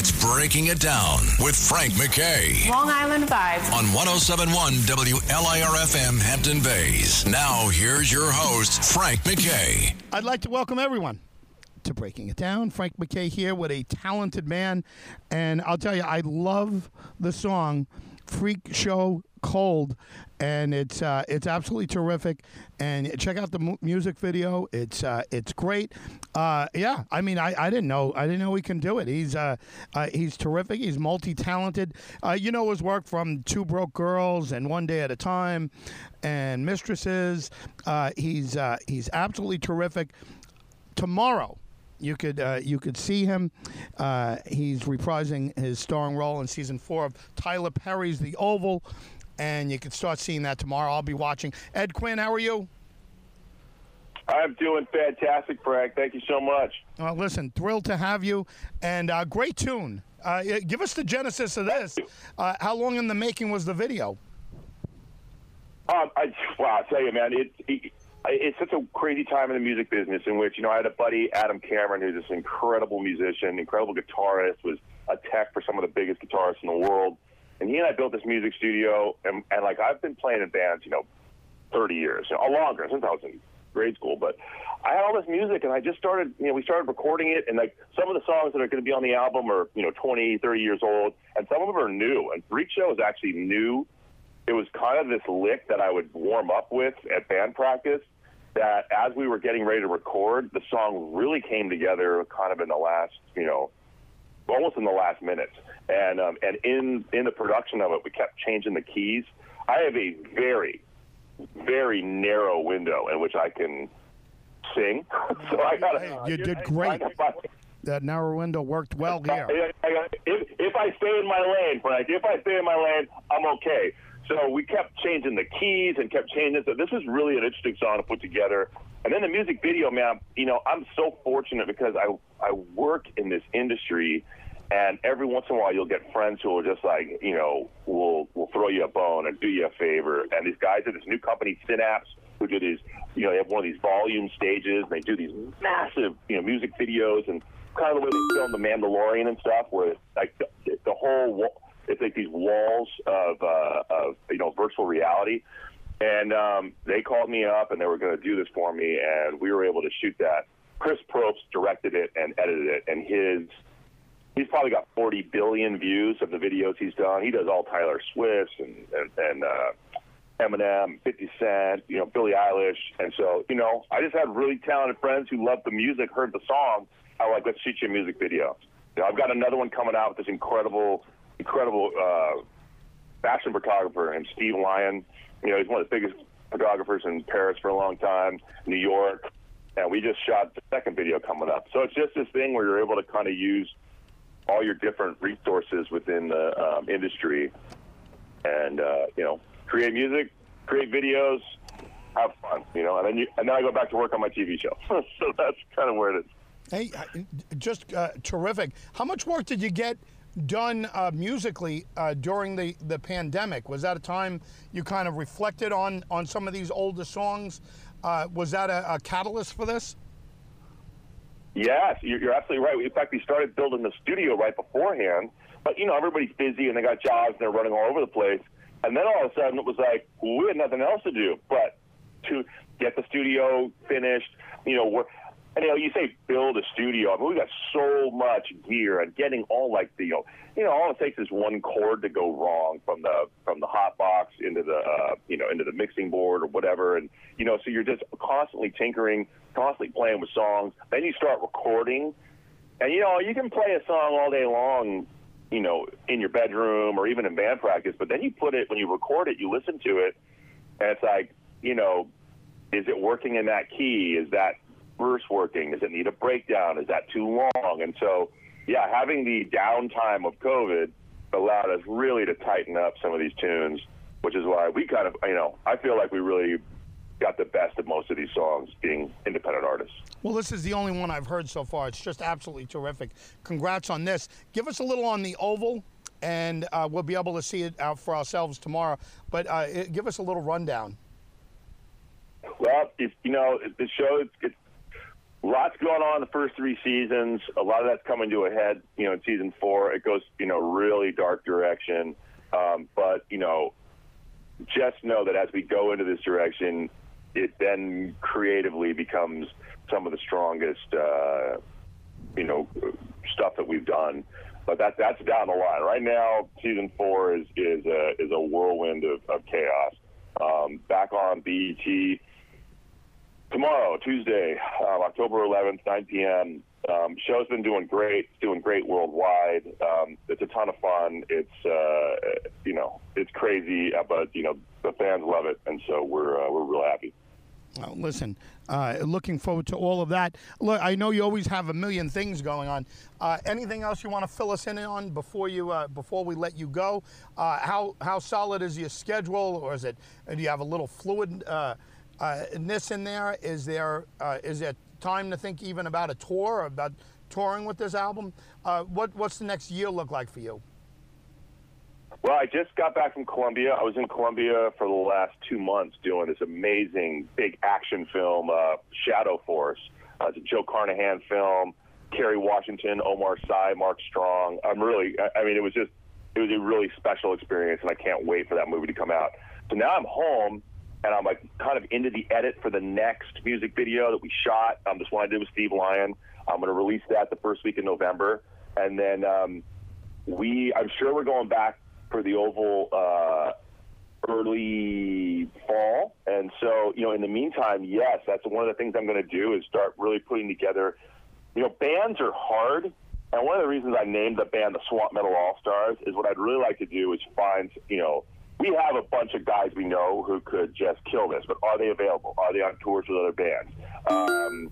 It's Breaking It Down with Frank McKay Long Island vibes. on 1071 WLIRFM Hampton Bays. Now, here's your host, Frank McKay. I'd like to welcome everyone to Breaking It Down. Frank McKay here with a talented man. And I'll tell you, I love the song Freak Show Cold. And it's uh, it's absolutely terrific. And check out the mu- music video. It's uh, it's great. Uh, yeah, I mean, I, I didn't know I didn't know he can do it. He's uh, uh, he's terrific. He's multi talented. Uh, you know his work from Two Broke Girls and One Day at a Time, and Mistresses. He's he's absolutely terrific tomorrow. You could uh, you could see him. Uh, he's reprising his starring role in season four of Tyler Perry's The Oval, and you can start seeing that tomorrow. I'll be watching. Ed Quinn, how are you? I'm doing fantastic, Frank. Thank you so much. Uh, listen, thrilled to have you, and uh, great tune. Uh, give us the genesis of this. Uh, how long in the making was the video? Um, I, wow, I tell you, man, it, it, it's such a crazy time in the music business in which, you know, I had a buddy, Adam Cameron, who's this incredible musician, incredible guitarist, was a tech for some of the biggest guitarists in the world. And he and I built this music studio, and, and like, I've been playing in bands, you know, 30 years, you know, longer, since I was in grade school. But I had all this music, and I just started, you know, we started recording it, and like some of the songs that are going to be on the album are, you know, 20, 30 years old, and some of them are new. And Freak Show is actually new. It was kind of this lick that I would warm up with at band practice. That as we were getting ready to record, the song really came together kind of in the last, you know, almost in the last minutes. And um, and in in the production of it, we kept changing the keys. I have a very very narrow window in which I can sing. so I got Hey, you did great. That narrow window worked well here. If, if I stay in my lane, Frank, if I stay in my lane, I'm okay. So we kept changing the keys and kept changing. So this is really an interesting song to put together. And then the music video, man. You know, I'm so fortunate because I I work in this industry, and every once in a while you'll get friends who will just like you know will will throw you a bone and do you a favor. And these guys at this new company, Synapse, who do these you know they have one of these volume stages. And they do these massive you know music videos and kind of the way they film the Mandalorian and stuff, where like the, the whole it's like these walls of uh, of you know virtual reality. And um, they called me up and they were going to do this for me, and we were able to shoot that. Chris Probst directed it and edited it, and his he's probably got 40 billion views of the videos he's done. He does all Taylor Swift's and and, and uh, Eminem, 50 Cent, you know, Billie Eilish, and so you know, I just had really talented friends who loved the music, heard the song. I was like, let's shoot you a music video. You know, I've got another one coming out with this incredible, incredible uh, fashion photographer named Steve Lyon. You know, he's one of the biggest photographers in Paris for a long time, New York, and we just shot the second video coming up. So it's just this thing where you're able to kind of use all your different resources within the um, industry, and uh, you know, create music, create videos, have fun. You know, and then you, and then I go back to work on my TV show. so that's kind of where it is. Hey, uh, just uh, terrific. How much work did you get done uh, musically uh, during the, the pandemic? Was that a time you kind of reflected on on some of these older songs? Uh, was that a, a catalyst for this? Yes, you're, absolutely right. In fact, we started building the studio right beforehand, but you know everybody's busy and they got jobs and they're running all over the place. And then all of a sudden it was like we had nothing else to do but to get the studio finished. You know, we're, and you know you say build a studio. I mean we got so much gear and getting all like the you know you know all it takes is one cord to go wrong from the from the hot box into the uh, you know into the mixing board or whatever, and you know so you're just constantly tinkering, constantly playing with songs. Then you start recording, and you know you can play a song all day long, you know, in your bedroom or even in band practice. But then you put it when you record it, you listen to it, and it's like you know, is it working in that key? Is that verse working? Does it need a breakdown? Is that too long? And so yeah, having the downtime of COVID allowed us really to tighten up some of these tunes, which is why we kind of, you know, I feel like we really got the best of most of these songs being independent artists. Well, this is the only one I've heard so far. It's just absolutely terrific. Congrats on this. Give us a little on the Oval, and uh, we'll be able to see it out for ourselves tomorrow. But uh, it, give us a little rundown. Well, if, you know, the show, it's, it's lots going on in the first three seasons. A lot of that's coming to a head, you know, in season four. It goes, you know, really dark direction. Um, but, you know, just know that as we go into this direction, it then creatively becomes some of the strongest, uh, you know, stuff that we've done. But that that's down the line. Right now, season four is is a, is a whirlwind of, of chaos. Um, back on BET tomorrow, Tuesday, um, October 11th, 9 p.m. Um, show's been doing great. It's doing great worldwide. Um, it's a ton of fun. It's uh, you know it's crazy, uh, but you know the fans love it, and so we're uh, we're real happy. Listen, uh, looking forward to all of that. Look, I know you always have a million things going on. Uh, anything else you want to fill us in on before you uh, before we let you go? Uh, how how solid is your schedule, or is it? Do you have a little fluid? Uh, uh, in there? Is there uh, is there time to think even about a tour, about touring with this album? Uh, what what's the next year look like for you? Well, I just got back from Colombia. I was in Colombia for the last two months doing this amazing big action film, uh, Shadow Force. Uh, it's a Joe Carnahan film. Kerry Washington, Omar Sy, Mark Strong. I'm really, I mean, it was just, it was a really special experience, and I can't wait for that movie to come out. So now I'm home, and I'm like kind of into the edit for the next music video that we shot. Um, this one I did with Steve Lyon. I'm going to release that the first week in November, and then um, we, I'm sure we're going back for the Oval uh, early fall. And so, you know, in the meantime, yes, that's one of the things I'm going to do is start really putting together. You know, bands are hard. And one of the reasons I named the band the Swamp Metal All Stars is what I'd really like to do is find, you know, we have a bunch of guys we know who could just kill this, but are they available? Are they on tours with other bands? Um,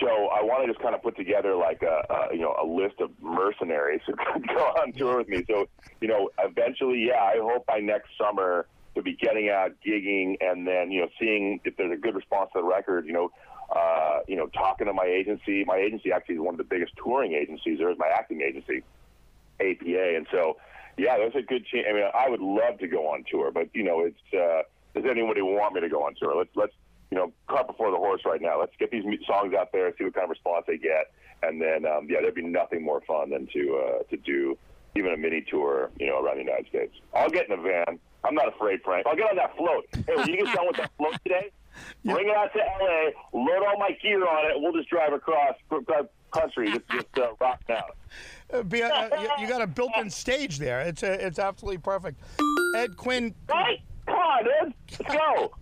so I want to just kind of put together like a, a you know a list of mercenaries who could go on tour with me. So you know, eventually, yeah, I hope by next summer to be getting out, gigging, and then you know seeing if there's a good response to the record. You know, uh, you know, talking to my agency. My agency actually is one of the biggest touring agencies. There is my acting agency, APA, and so yeah, there's a good chance. I mean, I would love to go on tour, but you know, it's uh, does anybody want me to go on tour? Let's let's you know, cart before the horse right now. Let's get these songs out there, see what kind of response they get, and then um, yeah, there'd be nothing more fun than to uh, to do even a mini tour, you know, around the United States. I'll get in a van. I'm not afraid, Frank. I'll get on that float. Hey, when you get done with that float today, yeah. bring it out to LA, load all my gear on it, we'll just drive across country, just, just uh, rock out. Uh, be uh, you, you, got a built-in stage there. It's a, it's absolutely perfect. Ed Quinn. Right? Come on, Ed. Let's go.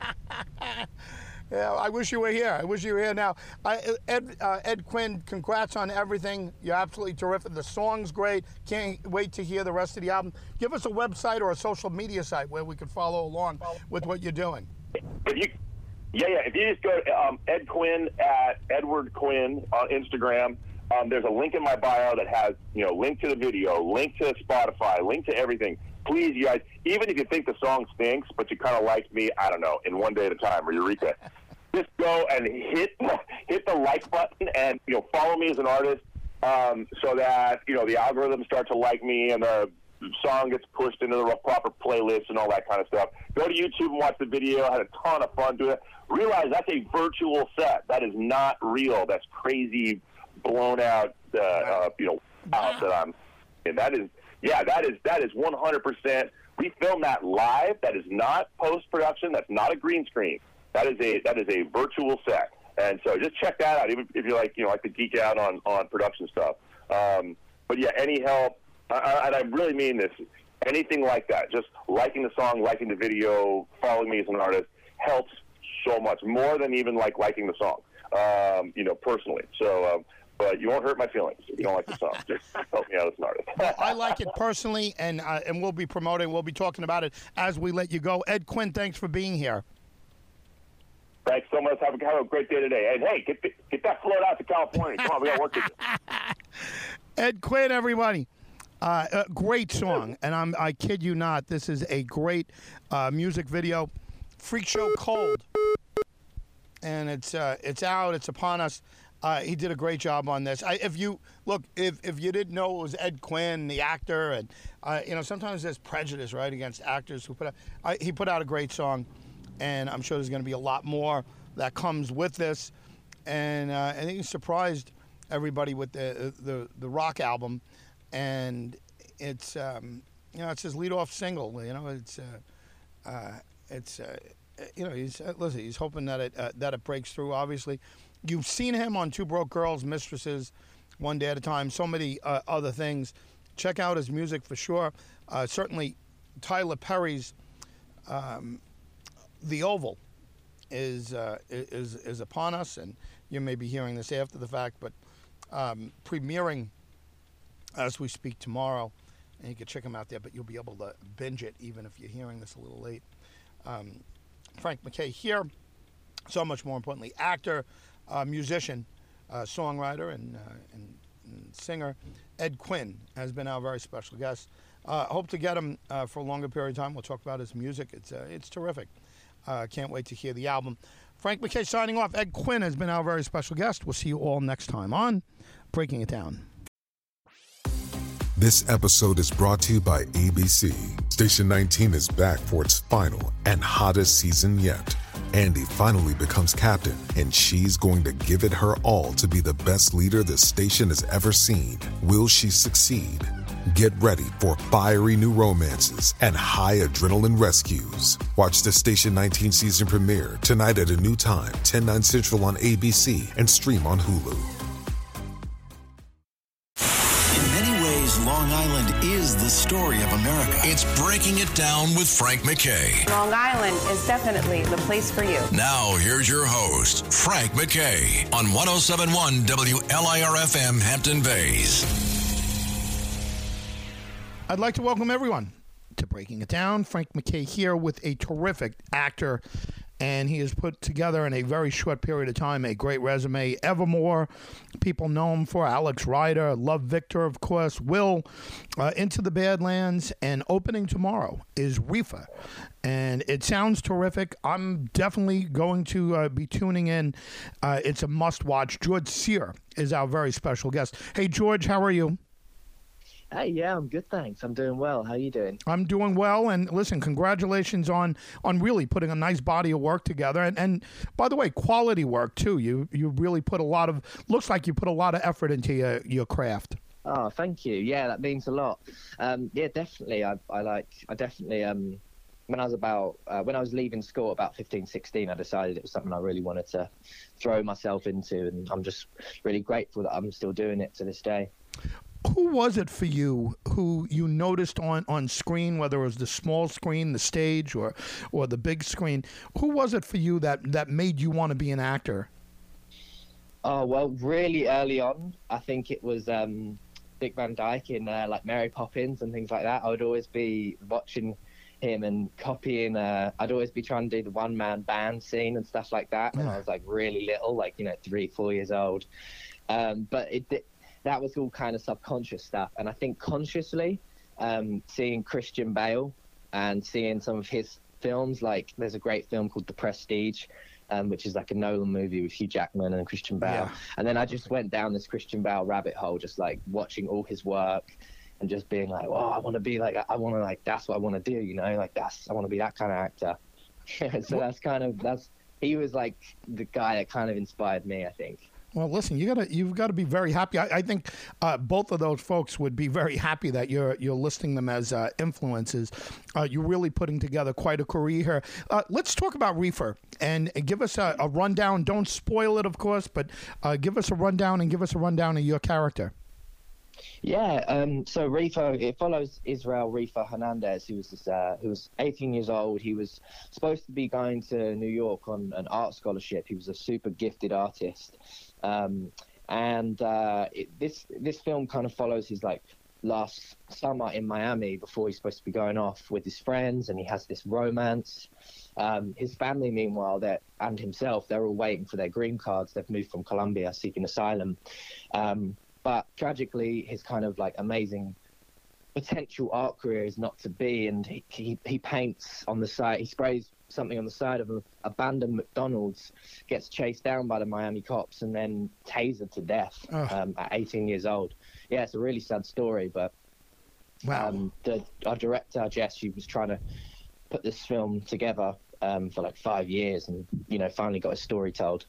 Yeah, I wish you were here. I wish you were here now. I, Ed, uh, Ed Quinn, congrats on everything. You're absolutely terrific. The song's great. Can't wait to hear the rest of the album. Give us a website or a social media site where we can follow along with what you're doing. If you, yeah, yeah. If you just go to um, Ed Quinn at Edward Quinn on Instagram, um, there's a link in my bio that has, you know, link to the video, link to Spotify, link to everything please, you guys, even if you think the song stinks, but you kind of like me, I don't know, in one day at a time or Eureka, just go and hit hit the like button and you know follow me as an artist, um, so that you know the algorithm starts to like me and the song gets pushed into the proper playlist and all that kind of stuff. Go to YouTube and watch the video. I had a ton of fun doing it. Realize that's a virtual set. That is not real. That's crazy, blown out, uh, uh, you know, out that I'm. And that is yeah, that is that is 100%. We film that live. That is not post production. That's not a green screen. That is a that is a virtual set. And so just check that out. Even if you like, you know, like to geek out on on production stuff. Um, but yeah, any help, I, and I really mean this. Anything like that, just liking the song, liking the video, following me as an artist helps so much more than even like liking the song. Um, you know, personally. So um, but you won't hurt my feelings if you don't like the song. Just help me out as an artist. well, I like it personally, and uh, and we'll be promoting, we'll be talking about it as we let you go. Ed Quinn, thanks for being here. Thanks so much. Have a, have a great day today. And hey, get get that float out to California. Come on, we got work to do. Ed Quinn, everybody. Uh, great song, and I'm I kid you not. This is a great uh, music video. Freak Show Cold, and it's uh, it's out. It's upon us. Uh, he did a great job on this. I, if you look, if if you didn't know it was Ed Quinn, the actor, and uh, you know sometimes there's prejudice right against actors who put out. I, he put out a great song, and I'm sure there's going to be a lot more that comes with this. And uh, I think he surprised everybody with the the the rock album, and it's um, you know it's his lead-off single. You know it's uh, uh, it's uh, you know he's listen he's hoping that it that it breaks through. Obviously, you've seen him on Two Broke Girls, Mistresses, One Day at a Time, so many uh, other things. Check out his music for sure. Uh, certainly, Tyler Perry's um, The Oval is uh, is is upon us, and you may be hearing this after the fact, but um, premiering as we speak tomorrow, and you can check him out there. But you'll be able to binge it even if you're hearing this a little late. Um, Frank McKay here, so much more importantly, actor, uh, musician, uh, songwriter, and, uh, and, and singer. Ed Quinn has been our very special guest. Uh, hope to get him uh, for a longer period of time. We'll talk about his music. It's it's terrific. Can't wait to hear the album. Frank McKay signing off. Ed Quinn has been our very special guest. We'll see you all next time on Breaking It Down. This episode is brought to you by ABC. Station 19 is back for its final and hottest season yet. Andy finally becomes captain, and she's going to give it her all to be the best leader the station has ever seen. Will she succeed? Get ready for fiery new romances and high adrenaline rescues. Watch the Station 19 season premiere tonight at a new time, 10, 9 central on ABC and stream on Hulu. Story of America. It's Breaking It Down with Frank McKay. Long Island is definitely the place for you. Now, here's your host, Frank McKay, on 1071 WLIRFM Hampton Bays. I'd like to welcome everyone to Breaking It Down. Frank McKay here with a terrific actor, and he has put together in a very short period of time a great resume. Evermore, people know him for Alex Rider, Love Victor, of course, Will, uh, Into the Badlands, and opening tomorrow is Reefa. And it sounds terrific. I'm definitely going to uh, be tuning in. Uh, it's a must watch. George Sear is our very special guest. Hey, George, how are you? Hey, yeah, I'm good, thanks. I'm doing well. How are you doing? I'm doing well, and listen, congratulations on on really putting a nice body of work together, and and by the way, quality work too. You you really put a lot of looks like you put a lot of effort into your your craft. Oh, thank you. Yeah, that means a lot. Um, yeah, definitely. I I like I definitely um when I was about uh, when I was leaving school about 15, 16, I decided it was something I really wanted to throw myself into, and I'm just really grateful that I'm still doing it to this day. Who was it for you who you noticed on, on screen, whether it was the small screen, the stage, or or the big screen? Who was it for you that, that made you want to be an actor? Oh well, really early on, I think it was um, Dick Van Dyke in uh, like Mary Poppins and things like that. I would always be watching him and copying. Uh, I'd always be trying to do the one man band scene and stuff like that when I was like really little, like you know three, four years old. Um, but it that was all kind of subconscious stuff, and I think consciously, um, seeing Christian Bale and seeing some of his films, like there's a great film called The Prestige. Um, which is like a Nolan movie with Hugh Jackman and Christian Bale. Yeah. And then I just went down this Christian Bale rabbit hole, just like watching all his work and just being like, "Oh, I want to be like, I want to like, that's what I want to do," you know, like that's I want to be that kind of actor. so that's kind of that's he was like the guy that kind of inspired me, I think. Well, listen, you gotta you've got to be very happy. I, I think uh, both of those folks would be very happy that you're you're listing them as uh, influences. Uh, you're really putting together quite a career here. Uh, let's talk about Reefa and give us a, a, rundown. Don't spoil it, of course, but uh, give us a rundown and give us a rundown of your character. Yeah, um, so Reefa, it follows Israel Reefa Hernandez, who was this, uh, who was 18 years old. He was supposed to be going to New York on an art scholarship. He was a super gifted artist, um, and uh, it, this this film kind of follows his like last summer in Miami before he's supposed to be going off with his friends, and he has this romance. Um, his family, meanwhile, that and himself, they're all waiting for their green cards. They've moved from Colombia seeking asylum. Um, but tragically, his kind of like amazing potential art career is not to be, and he he, he paints on the side. He sprays something on the side of an abandoned McDonald's, gets chased down by the Miami cops, and then tasered to death um, at 18 years old. Yeah, it's a really sad story, but Wow. um, the our director Jess, she was trying to put this film together um, for like five years, and you know, finally got a story told.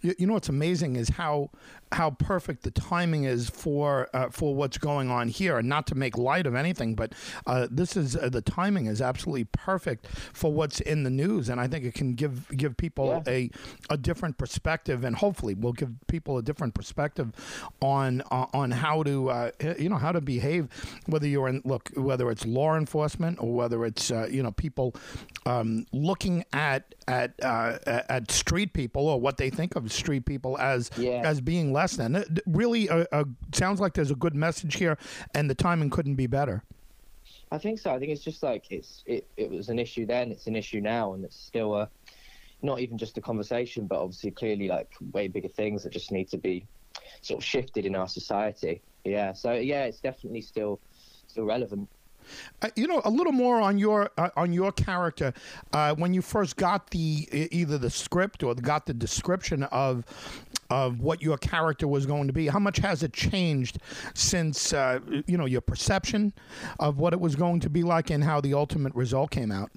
You, you know what's amazing is how how perfect the timing is for uh, for what's going on here, and not to make light of anything, but uh, this is uh, the timing is absolutely perfect for what's in the news, and I think it can give give people Yeah. a a different perspective, and hopefully will give people a different perspective on uh, on how to uh, you know how to behave, whether you're in look whether it's law enforcement or whether it's uh, you know people um, looking at at uh, at street people or what they think of street people as Yeah. as being less than. It really, uh, uh, sounds like there's a good message here, and the timing couldn't be better. I think so. I think it's just like it's it, it was an issue then, it's an issue now, and it's still a not even just a conversation, but obviously clearly like way bigger things that just need to be sort of shifted in our society. Yeah. So yeah, it's definitely still still relevant. Uh, you know, a little more on your uh, on your character uh, when you first got the either the script or got the description of of what your character was going to be. How much has it changed since uh, you know your perception of what it was going to be like and how the ultimate result came out?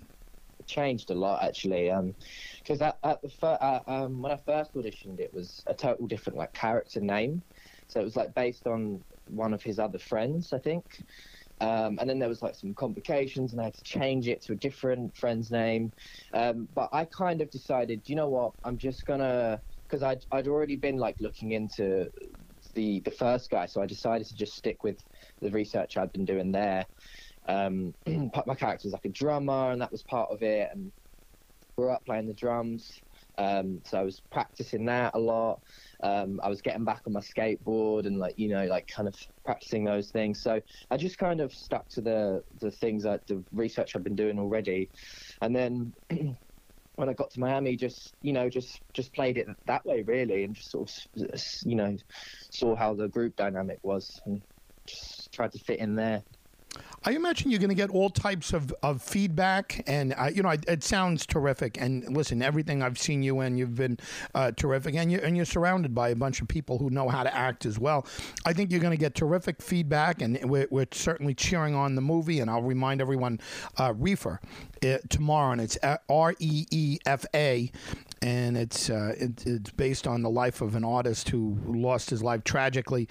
It changed a lot actually. Um, because at, at the fir- uh, um when I first auditioned, it was a total different like character name. So it was like based on one of his other friends, I think. Um, and then there was like some complications, and I had to change it to a different friend's name. Um, but I kind of decided, you know what? I'm just gonna because I'd I'd already been like looking into the the first guy, so I decided to just stick with the research I'd been doing there. Um, my character was like a drummer, and that was part of it. And grew up playing the drums, um, so I was practicing that a lot. Um, I was getting back on my skateboard and like you know like kind of practicing those things. So I just kind of stuck to the the things that the research I've been doing already, and then. When I got to Miami, just you know, just just played it that way really, and just sort of you know saw how the group dynamic was, and just tried to fit in there. I imagine you're going to get all types of, of feedback, and uh, you know it, it sounds terrific. And listen, everything I've seen you in, you've been uh, terrific, and you're and you're surrounded by a bunch of people who know how to act as well. I think you're going to get terrific feedback, and we're, we're certainly cheering on the movie. And I'll remind everyone, uh, Reefa uh, tomorrow, and it's R E E F A, and it's uh, it, it's based on the life of an artist who lost his life tragically,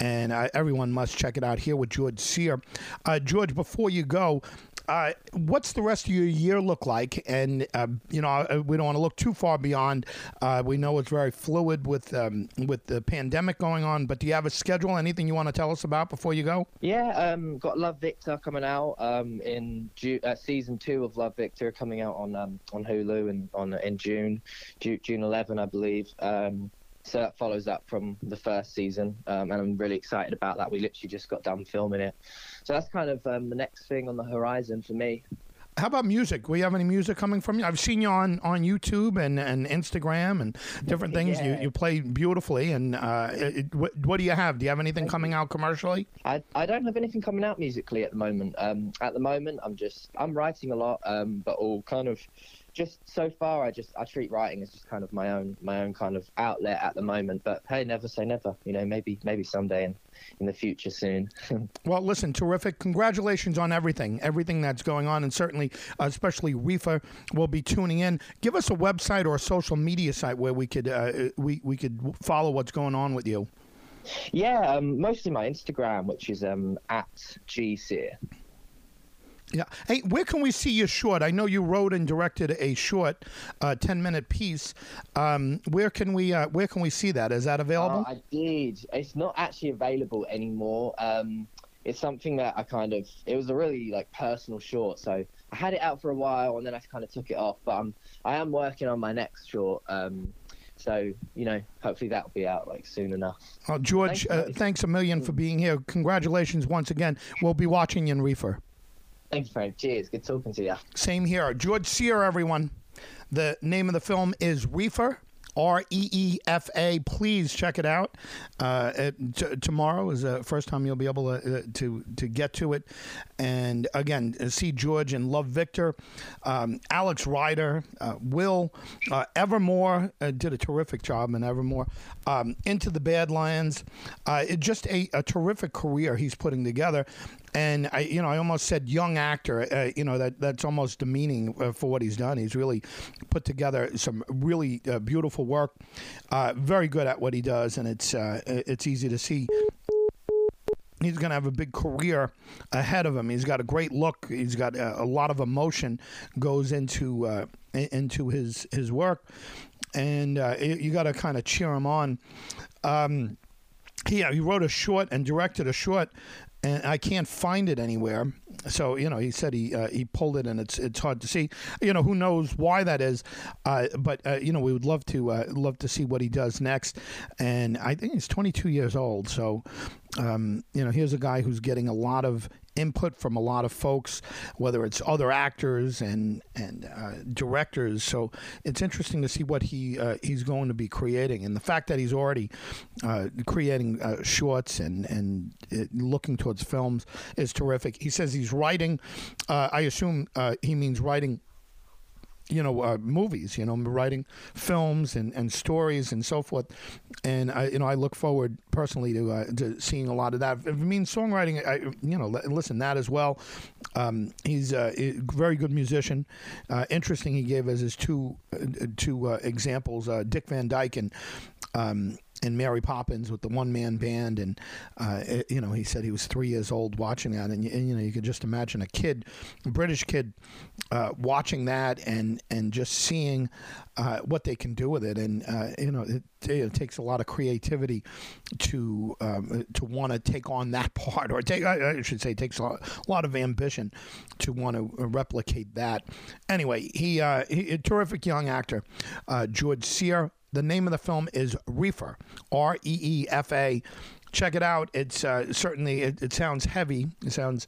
and uh, everyone must check it out. Here with George Sear. Uh, George, before you go, uh, what's the rest of your year look like? And uh, you know, uh, we don't want to look too far beyond. Uh, we know it's very fluid with um, with the pandemic going on. But do you have a schedule? Anything you want to tell us about before you go? Yeah, um, got Love Victor coming out um, in Ju- uh, season two of Love Victor coming out on um, on Hulu and on in June, Ju- June 11, I believe. Um, so that follows up from the first season, um, and I'm really excited about that. We literally just got done filming it, so that's kind of um, the next thing on the horizon for me. How about music? Do you have any music coming from you? I've seen you on, on YouTube and, and Instagram and different things. You you play beautifully. And uh, it, what, what do you have? Do you have anything coming out commercially? I, I don't have anything coming out musically at the moment. Um, at the moment, I'm just I'm writing a lot, um, but all kind of just so far. I just I treat writing as just kind of my own my own kind of outlet at the moment. But hey, never say never. You know, maybe maybe someday in in the future soon. Well, listen, terrific. Congratulations on everything, everything that's going on, and certainly, uh, especially Reefa will be tuning in. Give us a website or a social media site where we could uh, we we could follow what's going on with you. yeah, um, mostly my Instagram, which is um, at gsear. Yeah. Hey, where can we see your short? I know you wrote and directed a short, uh, ten minute piece. Um, where can we uh, where can we see that? Is that available? Oh, I did. It's not actually available anymore. Um, it's something that I kind of. It was a really like personal short, so I had it out for a while and then I kind of took it off. But I'm I am working on my next short. Um, so you know, hopefully that'll be out like soon enough. Oh, George, Thanks, uh, thanks a million for being here. Congratulations once again. We'll be watching you in Reefa. Thank you, Frank. Cheers. Good talking to you. Same here. George Sear, everyone. The name of the film is Reefa R E E F A. Please check it out. Uh, it- t- tomorrow is the first time you'll be able to, uh, to to get to it. And again, uh, see George and Love Victor, um, Alex Rider, uh, Will, uh, Evermore uh, did a terrific job in Evermore. Um, Into the Badlands, uh, it just a, a terrific career he's putting together. And I, you know, I almost said young actor. Uh, you know that that's almost demeaning uh, for what he's done. He's really put together some really uh, beautiful work. Uh, very good at what he does, and it's uh, it's easy to see he's going to have a big career ahead of him. He's got a great look. He's got a, a lot of emotion goes into into his his work, and you, you got to kind of cheer him on. Um, he he wrote a short and directed a short. And I can't find it anywhere. So you know, he said he uh, he pulled it, and it's it's hard to see. You know, who knows why that is? Uh, but uh, you know, we would love to uh, love to see what he does next. And I think he's 22 years old. So um, you know, here's a guy who's getting a lot of input from a lot of folks, whether it's other actors and and uh, directors. So it's interesting to see what he uh, he's going to be creating, and the fact that he's already uh, creating uh, shorts and and uh, looking towards films is terrific. He says he's writing. Uh, I assume he means writing you know, uh, movies, you know, writing films and, and stories and so forth. And I, you know, I look forward personally to uh, to seeing a lot of that. If it means songwriting, I, you know, li- listen that as well. Um, he's a very good musician. Uh, interesting, he gave us his two uh, two uh, examples: uh, Dick Van Dyke and. Um, and Mary Poppins with the one man band, and uh, it- you know he said he was three years old watching that, and, and you know you could just imagine a kid, a British kid, uh, watching that and and just seeing uh, what they can do with it, and uh, you know it, it takes a lot of creativity to um, to want to take on that part, or take I should say it takes a lot, a lot of ambition to want to replicate that. Anyway, he, uh, he a terrific young actor, uh, George Sear. The name of the film is Reefa, R E E F A. Check it out. It's uh, certainly it, it sounds heavy. It sounds,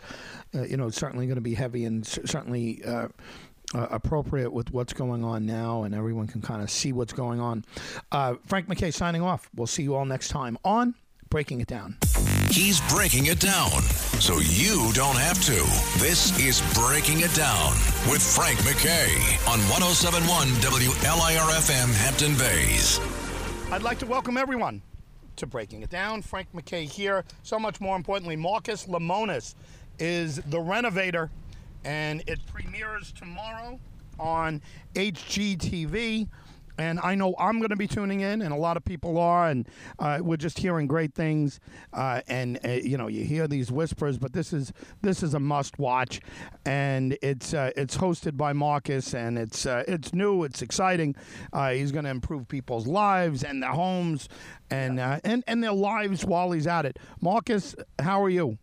uh, you know, certainly going to be heavy and c- certainly uh, uh, appropriate with what's going on now, and everyone can kind of see what's going on. Uh, Frank McKay signing off. We'll see you all next time on Breaking It Down. He's breaking it down so you don't have to. This is Breaking It Down with Frank McKay on 1071 WLIRFM Hampton Bays. I'd like to welcome everyone to Breaking It Down. Frank McKay here. So much more importantly, Marcus Lemonis is the renovator, and it premieres tomorrow on HGTV. And I know I'm going to be tuning in, and a lot of people are, and uh, we're just hearing great things. Uh, and uh, you know, you hear these whispers, but this is this is a must watch, and it's uh, it's hosted by Marcus, and it's uh, it's new, it's exciting. Uh, he's going to improve people's lives and their homes, and uh, and and their lives while he's at it. Marcus, how are you?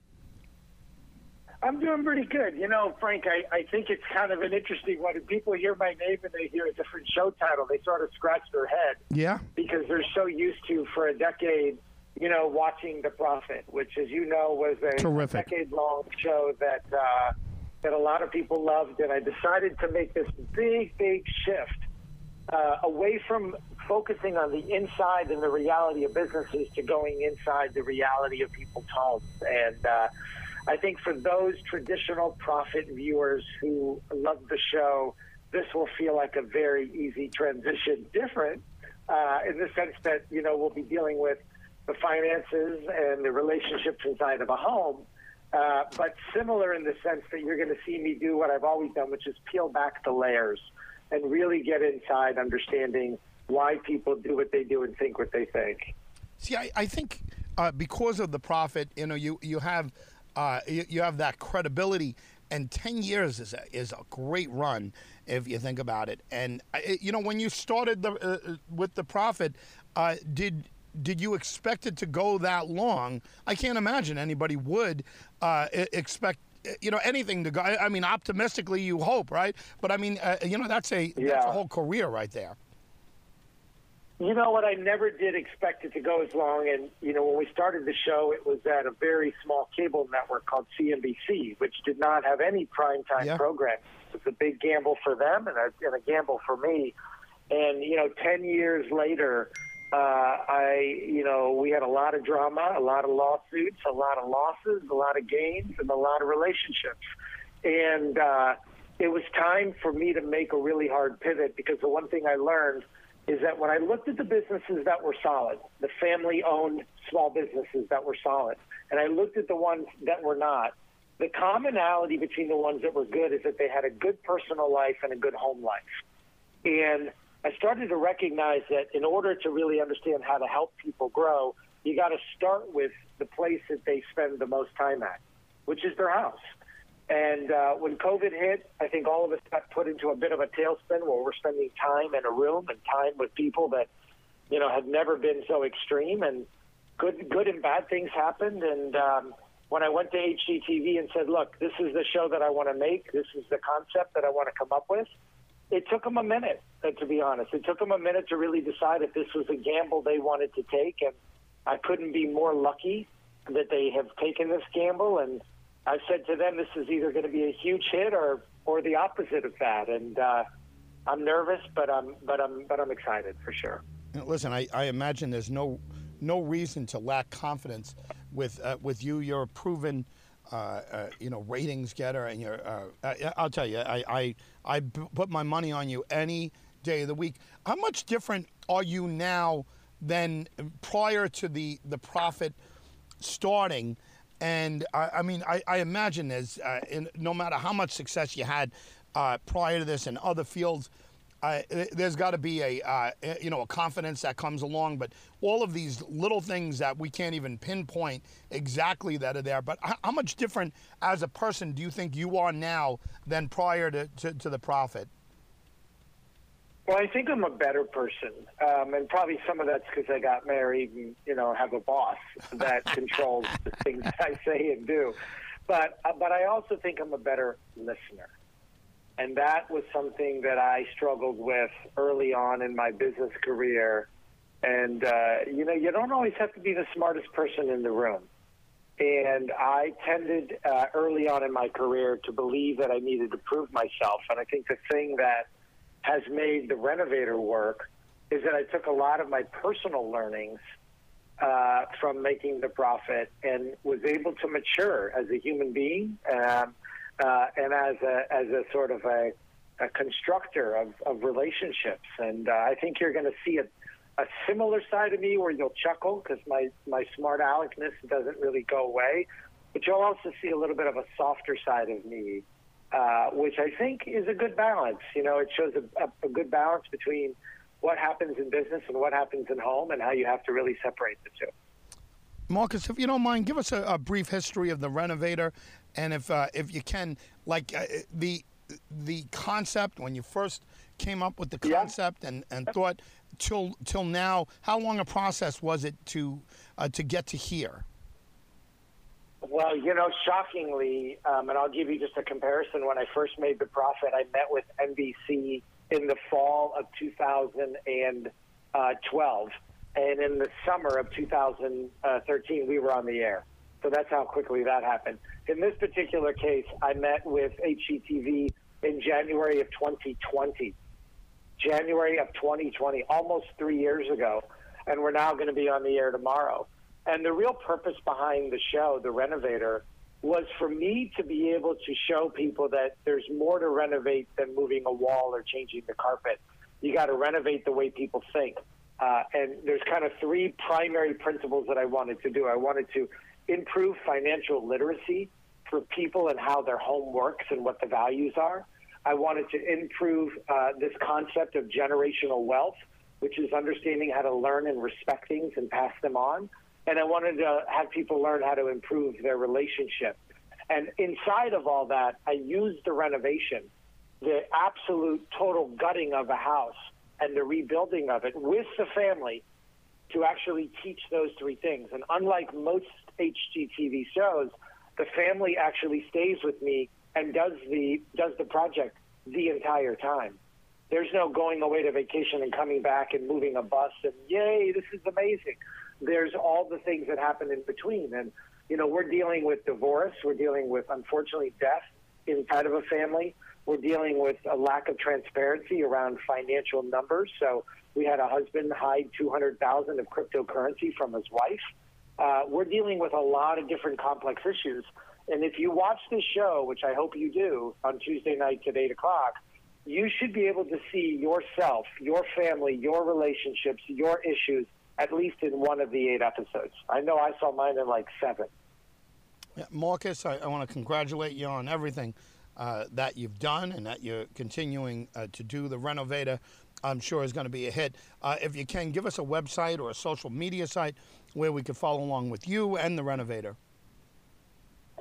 I'm doing pretty good. You know, Frank, I, I think it's kind of an interesting one. When people hear my name and they hear a different show title, they sort of scratch their head Yeah, because they're so used to, for a decade, you know, watching The Profit, which, as you know, was a Terrific. decade-long show that uh, that a lot of people loved. And I decided to make this big, big shift uh, away from focusing on the inside and the reality of businesses to going inside the reality of people's homes. And uh, I think for those traditional profit viewers who love the show, this will feel like a very easy transition. Different uh, in the sense that you know we'll be dealing with the finances and the relationships inside of a home. Uh, but similar in the sense that you're going to see me do what I've always done, which is peel back the layers and really get inside understanding why people do what they do and think what they think. See, I, I think uh, because of the profit, you know, you you have uh, you, you have that credibility, and ten years is a, is a great run if you think about it. And I- you know, when you started the uh, with the profit, uh, did did you expect it to go that long? I can't imagine anybody would uh, expect. You know anything to go. I mean, optimistically, you hope, right? But I mean, uh, you know, that's a that's a whole career right there. You know what? I never did expect it to go as long. And, you know, when we started the show, it was at a very small cable network called CNBC, which did not have any primetime Yeah. programming. It was a big gamble for them and a, and a gamble for me. And you know, ten years later, uh, I you know we had a lot of drama, a lot of lawsuits, a lot of losses, a lot of gains, and a lot of relationships. And uh, it was time for me to make a really hard pivot because the one thing I learned is that when I looked at the businesses that were solid, the family owned small businesses that were solid, and I looked at the ones that were not, the commonality between the ones that were good is that they had a good personal life and a good home life. And I started to recognize that in order to really understand how to help people grow, you got to start with the place that they spend the most time at, which is their house. And uh, when COVID hit, I think all of us got put into a bit of a tailspin where we're spending time in a room and time with people that, you know, had never been so extreme. And good, good and bad things happened. And um, when I went to HGTV and said, "Look, this is the show that I want to make. This is the concept that I want to come up with," it took them a minute, uh, to be honest. It took them a minute to really decide if this was a gamble they wanted to take, and I couldn't be more lucky that they have taken this gamble and I said to them, this is either going to be a huge hit or or the opposite of that. And uh, I'm nervous, but I'm but I'm but I'm excited for sure. Listen, I, I imagine there's no no reason to lack confidence with uh, with you. You're a proven. Uh, uh, you know, ratings getter, and you're. Uh, I'll tell you, I, I I put my money on you any day of the week. How much different are you now than prior to the the Profit starting? And I, I mean, I, I imagine there's, uh, in, no matter how much success you had uh, prior to this in other fields, uh, there's got to be a uh, you know a confidence that comes along, but all of these little things that we can't even pinpoint exactly that are there. But how, how much different as a person do you think you are now than prior to, to, to the profit? Well, I think I'm a better person, um, and probably some of that's because I got married and you know have a boss that controls the things I say and do. But uh, but I also think I'm a better listener, and that was something that I struggled with early on in my business career. And uh, you know, you don't always have to be the smartest person in the room. And I tended uh, early on in my career to believe that I needed to prove myself. And I think the thing that has made the renovator work is that I took a lot of my personal learnings uh, from making the profit and was able to mature as a human being um, uh, and as a as a sort of a, a constructor of, of relationships. And uh, I think you're going to see a, a similar side of me where you'll chuckle because my my smart aleckness doesn't really go away, but you'll also see a little bit of a softer side of me uh, which I think is a good balance. You know, it shows a, a, a, good balance between what happens in business and what happens in home, and how you have to really separate the two. Marcus, if you don't mind, give us a, a brief history of the Renovator, and if uh, if you can, like uh, the the concept when you first came up with the concept yeah. and, and thought till till now, how long a process was it to uh, to get to here? Well, you know, shockingly, um, and I'll give you just a comparison. When I first made The profit, I met with NBC in the fall of 2012. And in the summer of 2013, we were on the air. So that's how quickly that happened. In this particular case, I met with HGTV in January of 2020. January of 2020, almost three years ago. And we're now going to be on the air tomorrow. And the real purpose behind the show, The Renovator, was for me to be able to show people that there's more to renovate than moving a wall or changing the carpet. You got to renovate the way people think. Uh, and there's kind of three primary principles that I wanted to do. I wanted to improve financial literacy for people and how their home works and what the values are. I wanted to improve uh, this concept of generational wealth, which is understanding how to learn and respect things and pass them on and I wanted to have people learn how to improve their relationship. And inside of all that, I used the renovation, the absolute total gutting of a house and the rebuilding of it with the family to actually teach those three things. And unlike most HGTV shows, the family actually stays with me and does the does the project the entire time. There's no going away to vacation and coming back and moving a bus and yay, this is amazing there's all the things that happen in between. And, you know, we're dealing with divorce, we're dealing with, unfortunately, death inside of a family. We're dealing with a lack of transparency around financial numbers. So we had a husband hide 200,000 of cryptocurrency from his wife. Uh, we're dealing with a lot of different complex issues. And if you watch this show, which I hope you do on Tuesday nights at 8 o'clock, you should be able to see yourself, your family, your relationships, your issues at least in one of the eight episodes. I know I saw mine in like seven. Yeah, Marcus, I, I want to congratulate you on everything uh, that you've done and that you're continuing uh, to do. The Renovator, I'm sure, is going to be a hit. Uh, if you can, give us a website or a social media site where we could follow along with you and the Renovator.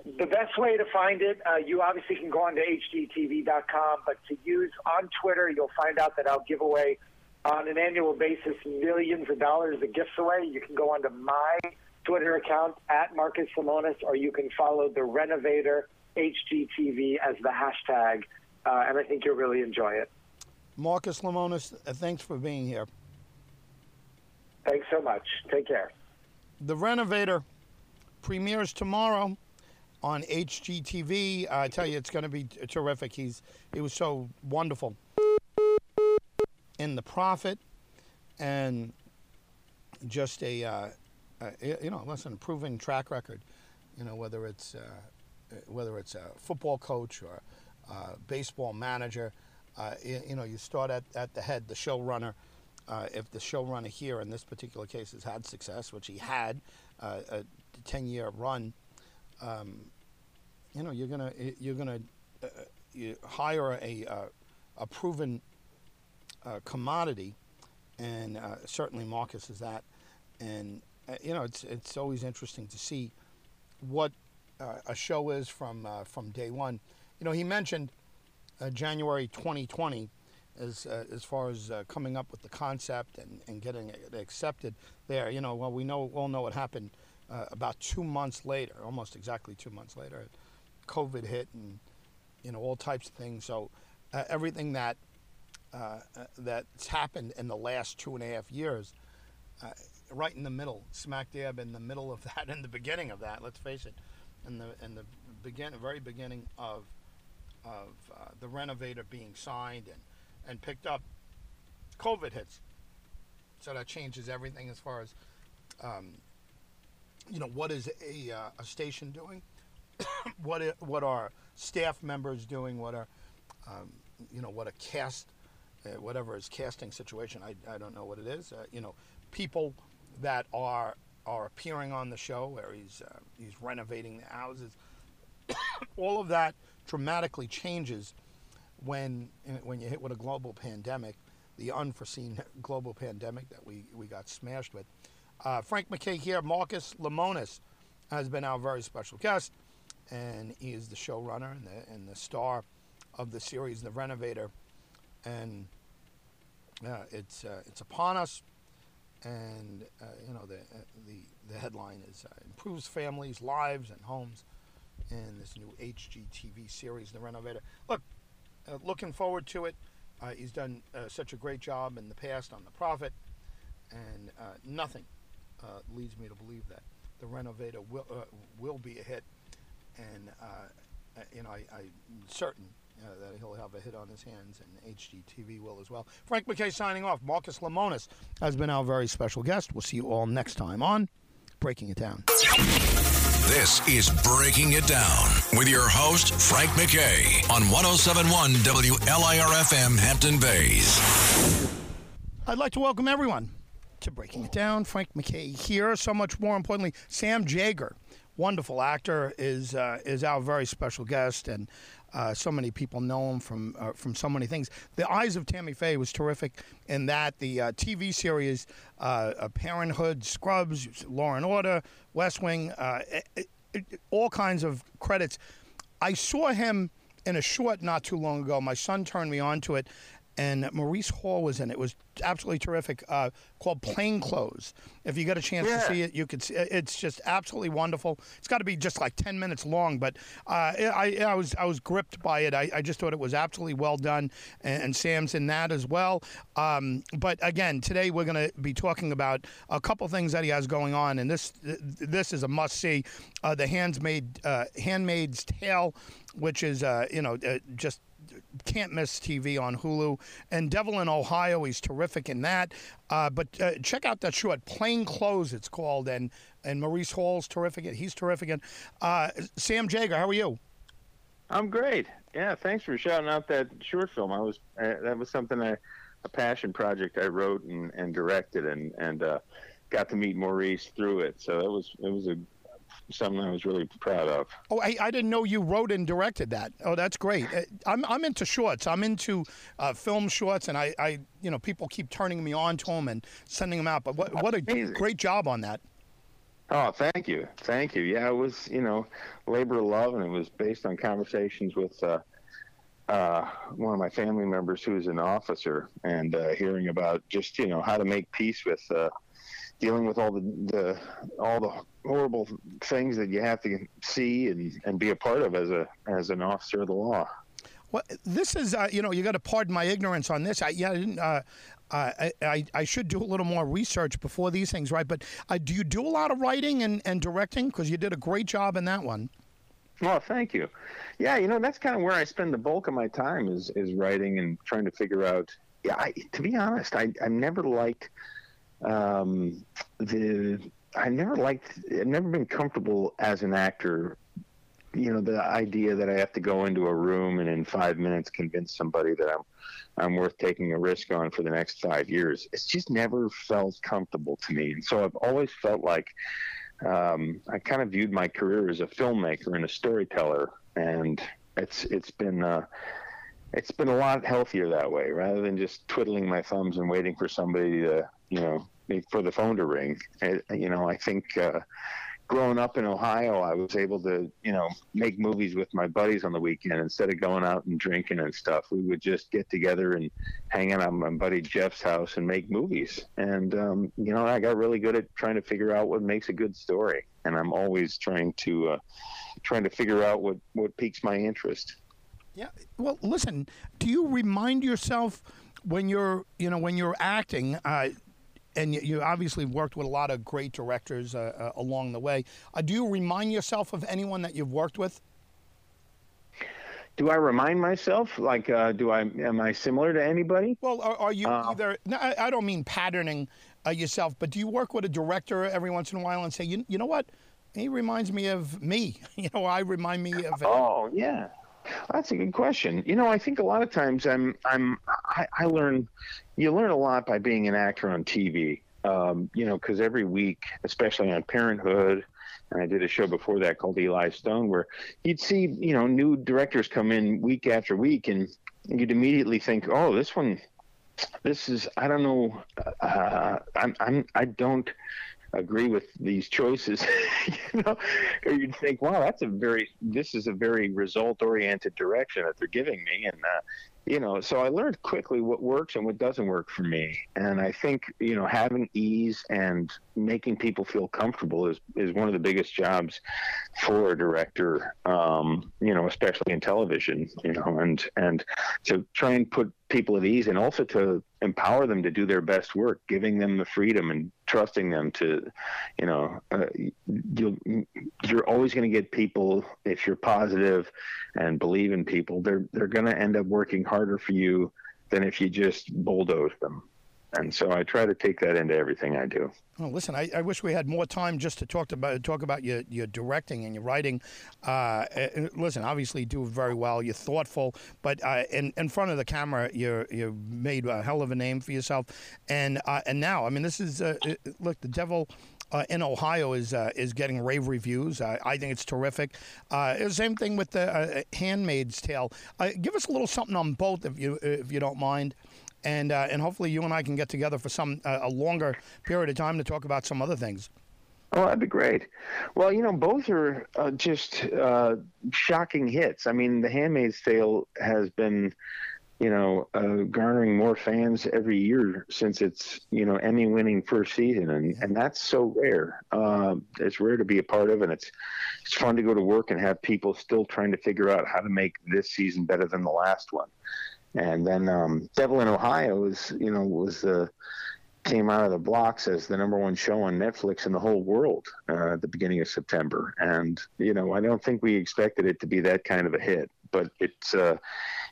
The best way to find it, uh, you obviously can go on to hgtv.com, but to use on Twitter, you'll find out that I'll give away on an annual basis millions of dollars of gifts away. You can go onto my Twitter account at Marcus Lemonis, or you can follow the Renovator HGTV as the hashtag, uh, and I think you'll really enjoy it. Marcus Lemonis, uh, thanks for being here. Thanks so much. Take care. The Renovator premieres tomorrow on HGTV. I tell you, it's going to be terrific. He's he was so wonderful in the Profit, and just a uh, uh, you know, listen, proven track record. You know, whether it's uh, whether it's a football coach or a baseball manager. Uh, you, know, you start at, at the head, the showrunner. Uh, if the showrunner here in this particular case has had success, which he had, uh, a 10 year run, um, you know, you're gonna you're gonna uh, you hire a uh, a proven uh, commodity, and uh, certainly Marcus is that. And uh, you know, it's it's always interesting to see what uh, a show is from from day one. You know, he mentioned January 2020 as uh, as far as uh, coming up with the concept and, and getting it accepted there. You know, well, we know all know what happened uh, about two months later, almost exactly two months later. COVID hit and you know all types of things. So uh, everything that uh, uh, that's happened in the last two and a half years, uh, right in the middle, smack dab in the middle of that, in the beginning of that. Let's face it, in the in the begin, very beginning of of uh, the renovator being signed and and picked up, COVID hits. So that changes everything as far as. Um, you know what is a, uh, a station doing what what are staff members doing? What are um, you know what a cast, uh, whatever his casting situation. I, I don't know what it is. Uh, you know, people that are are appearing on the show where he's uh, he's renovating the houses. All of that dramatically changes when when you hit with a global pandemic, the unforeseen global pandemic that we, we got smashed with. Uh, Frank MacKay here, Marcus Lemonis has been our very special guest and he is the showrunner and the, and the star of the series The Renovator. And it's uh, it's upon us, and uh, you know the uh, the the headline is uh, improves families' lives and homes in this new HGTV series, The Renovator. Look, looking forward to it. he's done such a great job in the past on The Profit, and nothing leads me to believe that The Renovator will will be a hit and you know I, am certain uh, that he'll have a hit on his hands, and HGTV will as well. Frank McKay signing off. Marcus Lemonis has been our very special guest. We'll see you all next time on Breaking It Down. This is Breaking It Down with your host, Frank McKay, on 1071 WLIRFM Hampton Bays. I'd like to welcome everyone to Breaking It Down. Frank McKay here. So much more importantly, Sam Jaeger wonderful actor, is uh, is our very special guest, and uh, so many people know him from uh, from so many things. The Eyes of Tammy Faye was terrific in that the uh, TV series, uh, Parenthood, Scrubs, Law and Order, West Wing, uh, it, it, all kinds of credits. I saw him in a short not too long ago. My son turned me on to it, and Maurice Hall was in it. It was absolutely terrific. Uh, called Plain Clothes. If you get a chance Yeah. to see it, you could. See, it's just absolutely wonderful. It's got to be just like ten minutes long, but uh, I, I was I was gripped by it. I, I just thought it was absolutely well done, and, and Sam's in that as well. Um, but again, today we're going to be talking about a couple things that he has going on, and this this is a must see. Uh, the Handmaid uh, Handmaid's Tale, which is uh, you know uh, just can't miss TV on Hulu. And Devil in Ohio, he's terrific in that. Uh, but uh, check out that short, Plain Clothes, it's called. And and Maurice Hall's terrific. He's terrific. in. Uh, Sam Jaeger, how are you? I'm great. Yeah, thanks for shouting out that short film. I was uh, that was something I, a passion project I wrote and, and directed, and and uh, got to meet Maurice through it. So it was it was a something I was really proud of. Oh, I, I didn't know you wrote and directed that. Oh, that's great. Uh, I'm, I'm into shorts. I'm into uh, film shorts, and I, I, you know, people keep turning me on to them and sending them out. But what, what a Amazing. great job on that. Oh, thank you, thank you. Yeah, it was you know labor of love, and it was based on conversations with uh, uh, one of my family members who's an officer, and uh, hearing about just you know how to make peace with uh, dealing with all the, the all the horrible things that you have to see and, and be a part of as a as an officer of the law. Well, this is, uh, you know, you got to pardon my ignorance on this. I, yeah, I didn't. Uh, uh, I, I, I should do a little more research before these things, right? But uh, do you do a lot of writing and, and directing? Because you did a great job in that one. Well, thank you. Yeah, you know that's kind of where I spend the bulk of my time is is writing and trying to figure out. Yeah, I, to be honest, I I never liked um, the. I never liked. I've never been comfortable as an actor. You know, the idea that I have to go into a room and in five minutes convince somebody that I'm I'm worth taking a risk on for the next five years. It's just never felt comfortable to me, and so I've always felt like um, I kind of viewed my career as a filmmaker and a storyteller, and it's it's been uh, it's been a lot healthier that way, rather than just twiddling my thumbs and waiting for somebody to you know for the phone to ring. I, you know, I think. Uh, Growing up in Ohio, I was able to, you know, make movies with my buddies on the weekend instead of going out and drinking and stuff. We would just get together and hang out at my buddy Jeff's house and make movies. And um, you know, I got really good at trying to figure out what makes a good story, and I'm always trying to uh, trying to figure out what what piques my interest. Yeah. Well, listen. Do you remind yourself when you're, you know, when you're acting? Uh, and you, you obviously worked with a lot of great directors uh, uh, along the way. Uh, do you remind yourself of anyone that you've worked with? Do I remind myself? Like, uh, do I am I similar to anybody? Well, are, are you Uh, either? No, I, I don't mean patterning uh, yourself, but do you work with a director every once in a while and say, you, you know what? He reminds me of me. You know, I remind me of. Oh yeah, that's a good question. You know, I think a lot of times I'm I'm I, I learn you learn a lot by being an actor on TV. Um, you know, because every week, especially on Parenthood, and I did a show before that called Eli Stone, where you'd see you know new directors come in week after week, and you'd immediately think, oh, this one, this is I don't know, uh, I'm I'm I don't agree with these choices you know or you'd think wow that's a very this is a very result oriented direction that they're giving me and uh, you know so i learned quickly what works and what doesn't work for me. And i think you know having ease and making people feel comfortable is is one of the biggest jobs for a director um you know especially in television you know and and to try and put people at ease and also to empower them to do their best work giving them the freedom and trusting them to you know uh, you'll you're always going to get people if you're positive and believe in people they're they're going to end up working harder for you than if you just bulldoze them and so I try to take that into everything I do. Oh, listen, I, I wish we had more time just to talk about talk about your, your directing and your writing. Uh, and listen, obviously, you do very well. You're thoughtful, but uh, in in front of the camera, you're you made a hell of a name for yourself. And uh, and now, I mean, this is uh, look, the devil. Uh, in Ohio is uh, is getting rave reviews. I think it's terrific. Same thing with the Handmaid's Tale. Give us a little something on both, if you if you don't mind and uh, and hopefully you and I can get together for some uh, a longer period of time to talk about some other things. Oh, that'd be great. Well, you know, both are uh, just uh, shocking hits. I mean, The Handmaid's Tale has been, you know, uh, garnering more fans every year since its, you know, Emmy-winning first season, and and that's so rare. Uh, it's rare to be a part of, and it's it's fun to go to work and have people still trying to figure out how to make this season better than the last one. And then um, Devil in Ohio is, you know, was the came out of the blocks as the number one show on Netflix in the whole world uh, at the beginning of September. And you know, I don't think we expected it to be that kind of a hit, but it's uh,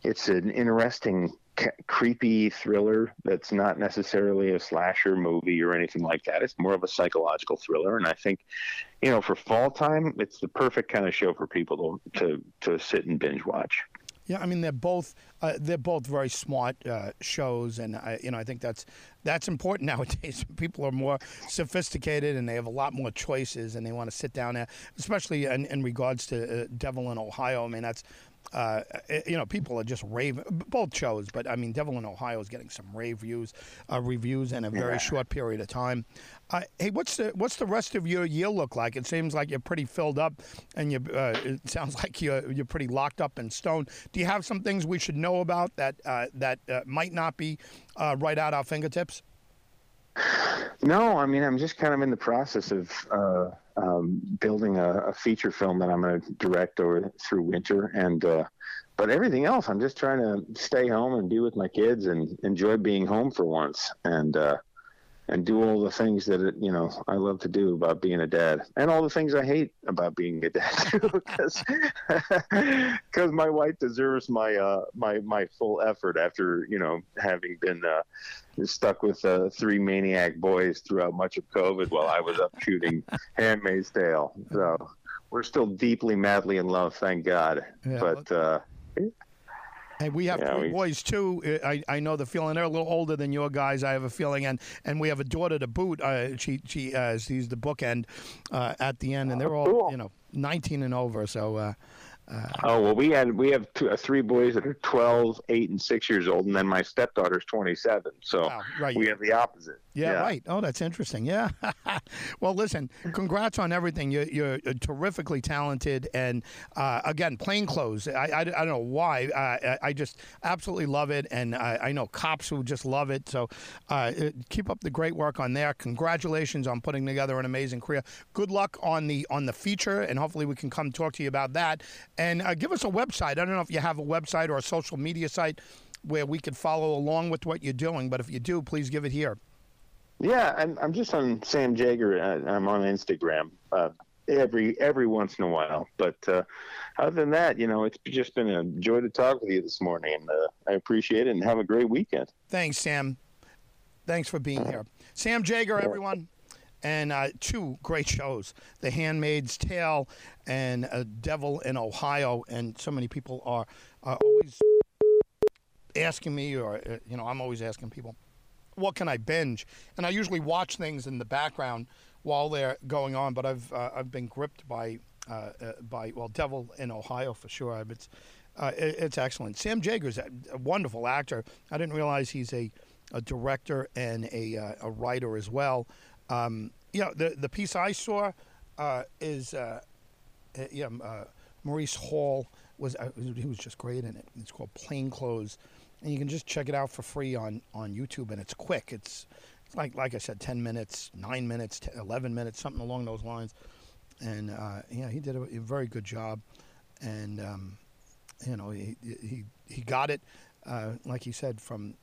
it's an interesting, creepy thriller that's not necessarily a slasher movie or anything like that. It's more of a psychological thriller, and I think, you know, for fall time, it's the perfect kind of show for people to to, to sit and binge watch. Yeah, I mean they're both uh, they're both very smart uh, shows, and I, you know I think that's that's important nowadays. People are more sophisticated and they have a lot more choices, and they want to sit down there, especially in, in regards to uh, Devil in Ohio. I mean that's uh, you know, people are just raving. Both shows, but I mean, Devil in Ohio is getting some rave views, uh, reviews in a very Yeah. short period of time. Uh, hey, what's the what's the rest of your year look like? It seems like you're pretty filled up, and you. Uh, it sounds like you're you're pretty locked up and stoned. Do you have some things we should know about that uh, that uh, might not be uh, right at our fingertips? No, I mean I'm just kind of in the process of uh, um, building a, a feature film that I'm going to direct over through winter, and uh, but everything else I'm just trying to stay home and be with my kids and enjoy being home for once, and uh, and do all the things that you know I love to do about being a dad, and all the things I hate about being a dad too, because my wife deserves my uh, my my full effort after you know having been. Uh, stuck with uh, three maniac boys throughout much of COVID while I was up shooting Handmaid's Tale. So we're still deeply, madly in love, thank God. Yeah, but uh, Hey, we have Yeah, three we- boys too. Uh, I, I know the feeling. They're a little older than your guys. I have a feeling, and and we have a daughter to boot. Uh, she she uh, she's the bookend uh, at the end, and they're all cool. you know 19 and over. So uh, oh well, we had we have two, uh, three boys that are 12, 8, and six years old, and then my stepdaughter's twenty seven. So Wow, right. we have the opposite. Yeah, right. Oh, that's interesting. Yeah. well, listen, congrats on everything. You're, you're terrifically talented. And uh, again, plain clothes. I, I, I don't know why. Uh, I, I just absolutely love it. And I, I know cops who just love it. So uh, uh, keep up the great work on there. Congratulations on putting together an amazing career. Good luck on the on the feature. And hopefully we can come talk to you about that. And uh, give us a website. I don't know if you have a website or a social media site where we could follow along with what you're doing. But if you do, please give it here. Yeah, I'm, I'm just on Sam Jaeger. uh, I'm on Instagram uh, every every once in a while. But uh, other than that, you know, it's just been a joy to talk with you this morning, and uh, I appreciate it. And have a great weekend. Thanks, Sam. Thanks for being here. Sam Jaeger, everyone. And uh, two great shows The Handmaid's Tale and uh, Devil in Ohio. And so many people are, are always asking me, or, you know, I'm always asking people, what can I binge? And I usually watch things in the background while they're going on, but I've, uh, I've been gripped by, uh, uh, by, well, Devil in Ohio for sure. It's, uh, it, it's excellent. Sam Jaeger's a, a wonderful actor. I didn't realize he's a, a director and a, uh, a writer as well. Um, the, the piece I saw uh, is, yeah, Maurice Hall was, he was just great in it. It's called Plain Clothes. And you can just check it out for free on, on YouTube, and it's quick. It's, it's like like I said, ten minutes, nine minutes, 10, eleven minutes, something along those lines. And uh, yeah, he did a, a very good job, and um, you know he he he got it, uh, like he said from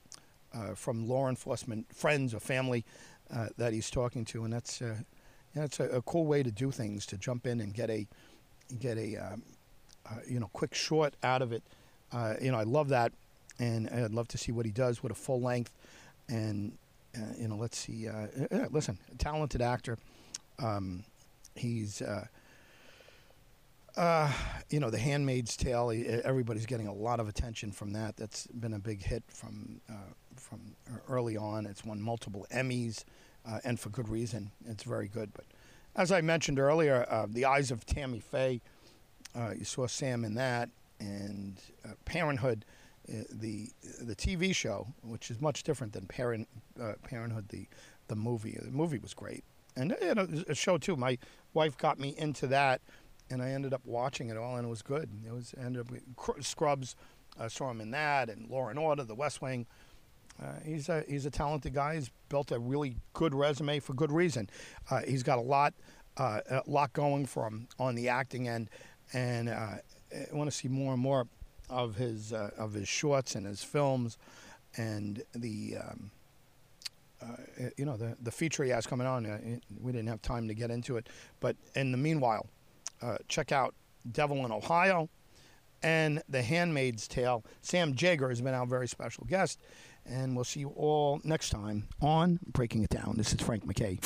uh, from law enforcement friends or family uh, that he's talking to, and that's uh, yeah, it's a, a cool way to do things to jump in and get a get a um, uh, you know quick short out of it. Uh, you know, I love that, and I'd love to see what he does with a full length. And uh, you know, let's see. Uh, yeah, listen, talented actor. Um, he's. Uh, uh, you know, The Handmaid's Tale. he- Everybody's getting a lot of attention from that. That's been a big hit from uh, from early on. It's won multiple Emmys, uh, and for good reason. It's very good. But as I mentioned earlier, uh, The Eyes of Tammy Faye. Uh, you saw Sam in that, and uh, Parenthood, uh, the the TV show, which is much different than Parent uh, Parenthood, the the movie. The movie was great, and you know, a show too. My wife got me into that, and I ended up watching it all, and it was good. It was ended up Scrubs, I saw him in that and Law and Order, The West Wing. Uh, he's a he's a talented guy. He's built a really good resume for good reason. Uh, he's got a lot uh, a lot going for him on the acting end, and uh, I want to see more and more of his uh, of his shorts and his films, and the um, uh, you know the the feature he has coming on. Uh, we didn't have time to get into it, but in the meanwhile, uh, check out Devil in Ohio and The Handmaid's Tale. Sam Jaeger has been our very special guest, and we'll see you all next time on Breaking It Down. This is Frank McKay.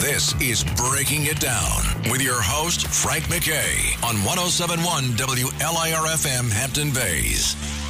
This is Breaking It Down with your host, Frank McKay, on 1071 WLIRFM Hampton Bays.